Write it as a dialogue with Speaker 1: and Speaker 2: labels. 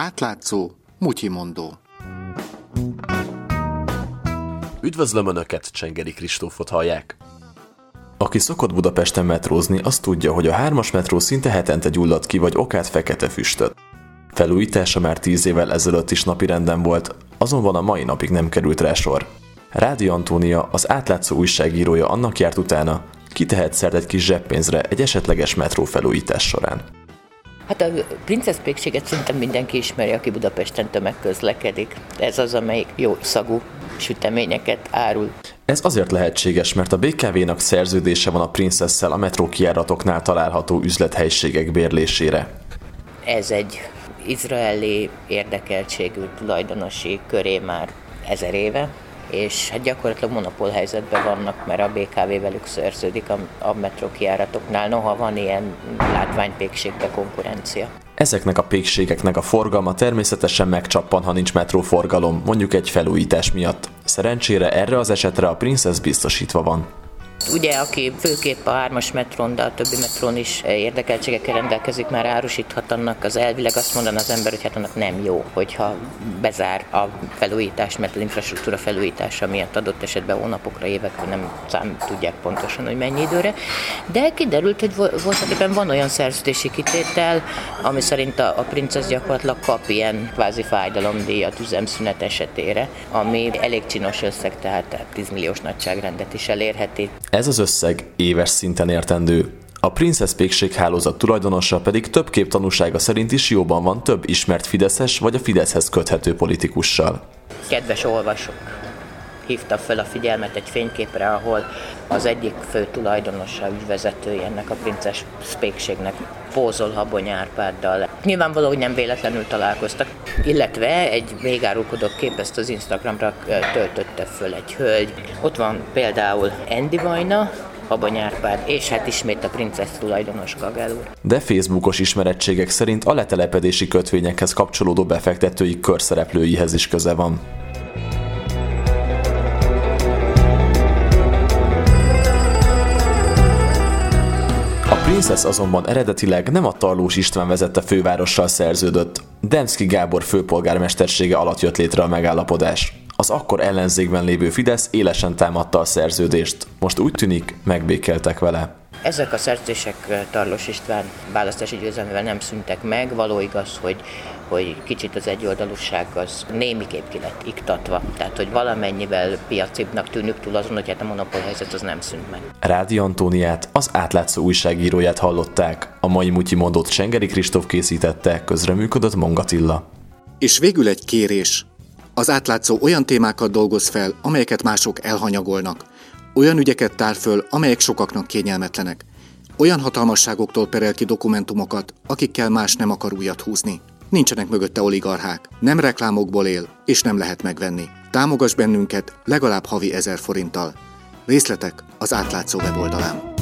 Speaker 1: Átlátszó, mutyimondó.
Speaker 2: Üdvözlöm Önöket, Csengeri Kristófot hallják. Aki szokott Budapesten metrózni, az tudja, hogy a hármas metró szinte hetente gyullad ki, vagy okát fekete füstöt. Felújítása már tíz évvel ezelőtt is napirenden volt, azonban a mai napig nem került rá sor. Rádi Antónia, az átlátszó újságírója annak járt utána, kitehet szert egy kis zseppénzre egy esetleges metró felújítás során.
Speaker 3: Hát a Pékséget szinte mindenki ismeri, aki Budapesten tömegközlekedik. Ez az, amelyik jó szagú süteményeket árul.
Speaker 2: Ez azért lehetséges, mert a BKV-nak szerződése van a Princess-szel a metró kiáratoknál található üzlethelyiségek bérlésére.
Speaker 3: Ez egy izraeli érdekeltségű tulajdonosi köré már ezer éve, és hát gyakorlatilag monopól helyzetben vannak, mert a BKV velük szerződik a, a metrókiáratoknál, noha van ilyen látványpékségbe konkurencia.
Speaker 2: Ezeknek a pékségeknek a forgalma természetesen megcsappan, ha nincs metróforgalom, mondjuk egy felújítás miatt. Szerencsére erre az esetre a Princess biztosítva van.
Speaker 3: Ugye, aki főképp a hármas metron, de a többi metron is érdekeltségekkel rendelkezik, már árusíthat annak az elvileg azt mondaná az ember, hogy hát annak nem jó, hogyha bezár a felújítás, mert az infrastruktúra felújítása miatt adott esetben hónapokra, évekre nem szám tudják pontosan, hogy mennyi időre. De kiderült, hogy voltaképpen van olyan szerződési kitétel, ami szerint a, a princesz gyakorlatilag kap ilyen kvázi fájdalomdíjat üzemszünet esetére, ami elég csinos összeg, tehát 10 milliós nagyságrendet is elérheti.
Speaker 2: Ez az összeg éves szinten értendő. A Princess Pékség hálózat tulajdonosa pedig több kép tanúsága szerint is jóban van több ismert Fideszes vagy a Fideszhez köthető politikussal.
Speaker 3: Kedves olvasók, hívta fel a figyelmet egy fényképre, ahol az egyik fő tulajdonosa, ügyvezetője ennek a Princess Pékségnek pózol Habony Árpáddal. Nyilvánvaló, hogy nem véletlenül találkoztak, illetve egy még árulkodóbb kép ezt az Instagramra töltötte föl egy hölgy. Ott van például Andy Vajna, Habony Árpád, és hát ismét a princesz tulajdonos Gagel úr.
Speaker 2: De Facebookos ismerettségek szerint a letelepedési kötvényekhez kapcsolódó befektetői körszereplőihez is köze van. Princess azonban eredetileg nem a Tarlós István vezette fővárossal szerződött. Demszki Gábor főpolgármestersége alatt jött létre a megállapodás. Az akkor ellenzékben lévő Fidesz élesen támadta a szerződést. Most úgy tűnik, megbékeltek vele.
Speaker 3: Ezek a szerződések Tarlós István választási győzelmével nem szüntek meg. Való igaz, hogy hogy kicsit az egyoldalúság az némiképp ki lett iktatva. Tehát, hogy valamennyivel piacibbnak tűnünk túl azon, hogy hát a monopól helyzet az nem szűnt meg.
Speaker 2: Rádi Antóniát, az átlátszó újságíróját hallották. A mai mutyi mondót Sengeri Kristóf készítette, közreműködött Mongatilla.
Speaker 1: És végül egy kérés. Az átlátszó olyan témákat dolgoz fel, amelyeket mások elhanyagolnak. Olyan ügyeket tár föl, amelyek sokaknak kényelmetlenek. Olyan hatalmasságoktól perel ki dokumentumokat, akikkel más nem akar újat húzni. Nincsenek mögötte oligarchák, nem reklámokból él, és nem lehet megvenni. Támogass bennünket legalább havi ezer forinttal. Részletek az átlátszó weboldalán.